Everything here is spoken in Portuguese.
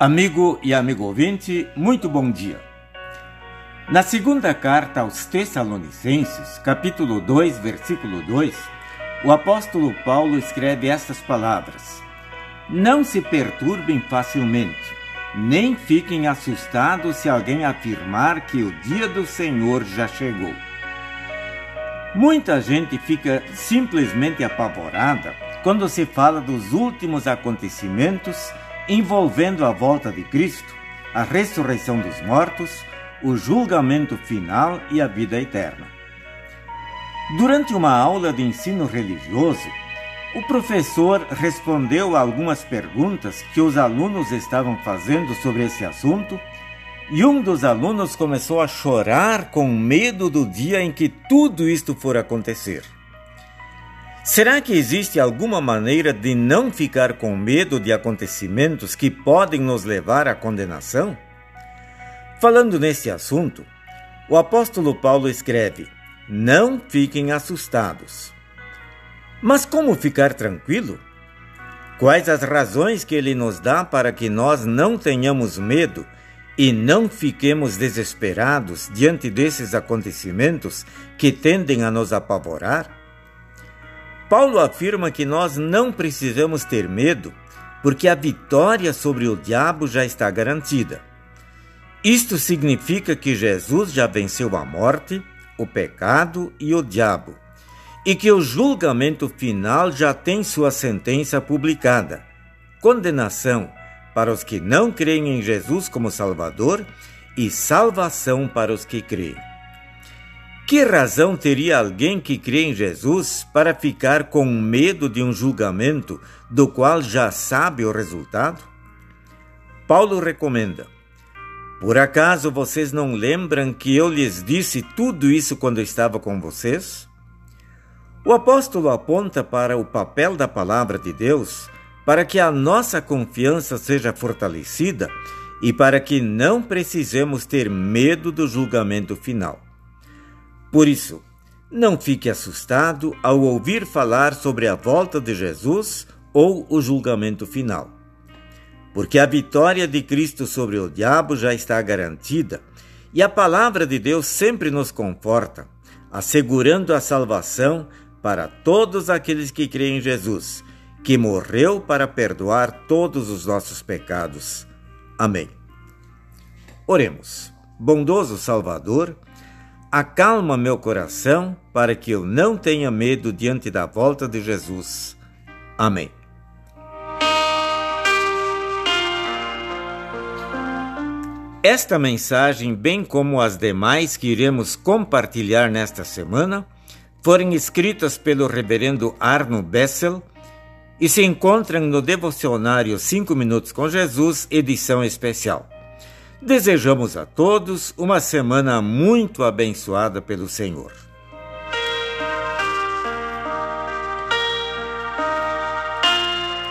Amigo e amigo ouvinte, muito bom dia. Na segunda carta aos Tessalonicenses, capítulo 2, versículo 2, o apóstolo Paulo escreve estas palavras: Não se perturbem facilmente, nem fiquem assustados se alguém afirmar que o dia do Senhor já chegou. Muita gente fica simplesmente apavorada quando se fala dos últimos acontecimentos envolvendo a volta de Cristo, a ressurreição dos mortos, o julgamento final e a vida eterna. Durante uma aula de ensino religioso, o professor respondeu a algumas perguntas que os alunos estavam fazendo sobre esse assunto e um dos alunos começou a chorar com medo do dia em que tudo isto for acontecer. Será que existe alguma maneira de não ficar com medo de acontecimentos que podem nos levar à condenação? Falando nesse assunto, o apóstolo Paulo escreve: Não fiquem assustados. Mas como ficar tranquilo? Quais as razões que ele nos dá para que nós não tenhamos medo e não fiquemos desesperados diante desses acontecimentos que tendem a nos apavorar? Paulo afirma que nós não precisamos ter medo, porque a vitória sobre o diabo já está garantida. Isto significa que Jesus já venceu a morte, o pecado e o diabo, e que o julgamento final já tem sua sentença publicada: condenação para os que não creem em Jesus como Salvador e salvação para os que creem. Que razão teria alguém que crê em Jesus para ficar com medo de um julgamento do qual já sabe o resultado? Paulo recomenda: Por acaso vocês não lembram que eu lhes disse tudo isso quando estava com vocês? O apóstolo aponta para o papel da palavra de Deus para que a nossa confiança seja fortalecida e para que não precisemos ter medo do julgamento final. Por isso, não fique assustado ao ouvir falar sobre a volta de Jesus ou o julgamento final. Porque a vitória de Cristo sobre o diabo já está garantida e a palavra de Deus sempre nos conforta, assegurando a salvação para todos aqueles que creem em Jesus, que morreu para perdoar todos os nossos pecados. Amém. Oremos. Bondoso Salvador, Acalma meu coração para que eu não tenha medo diante da volta de Jesus. Amém. Esta mensagem, bem como as demais que iremos compartilhar nesta semana, foram escritas pelo reverendo Arno Bessel e se encontram no devocionário 5 Minutos com Jesus, edição especial. Desejamos a todos uma semana muito abençoada pelo Senhor.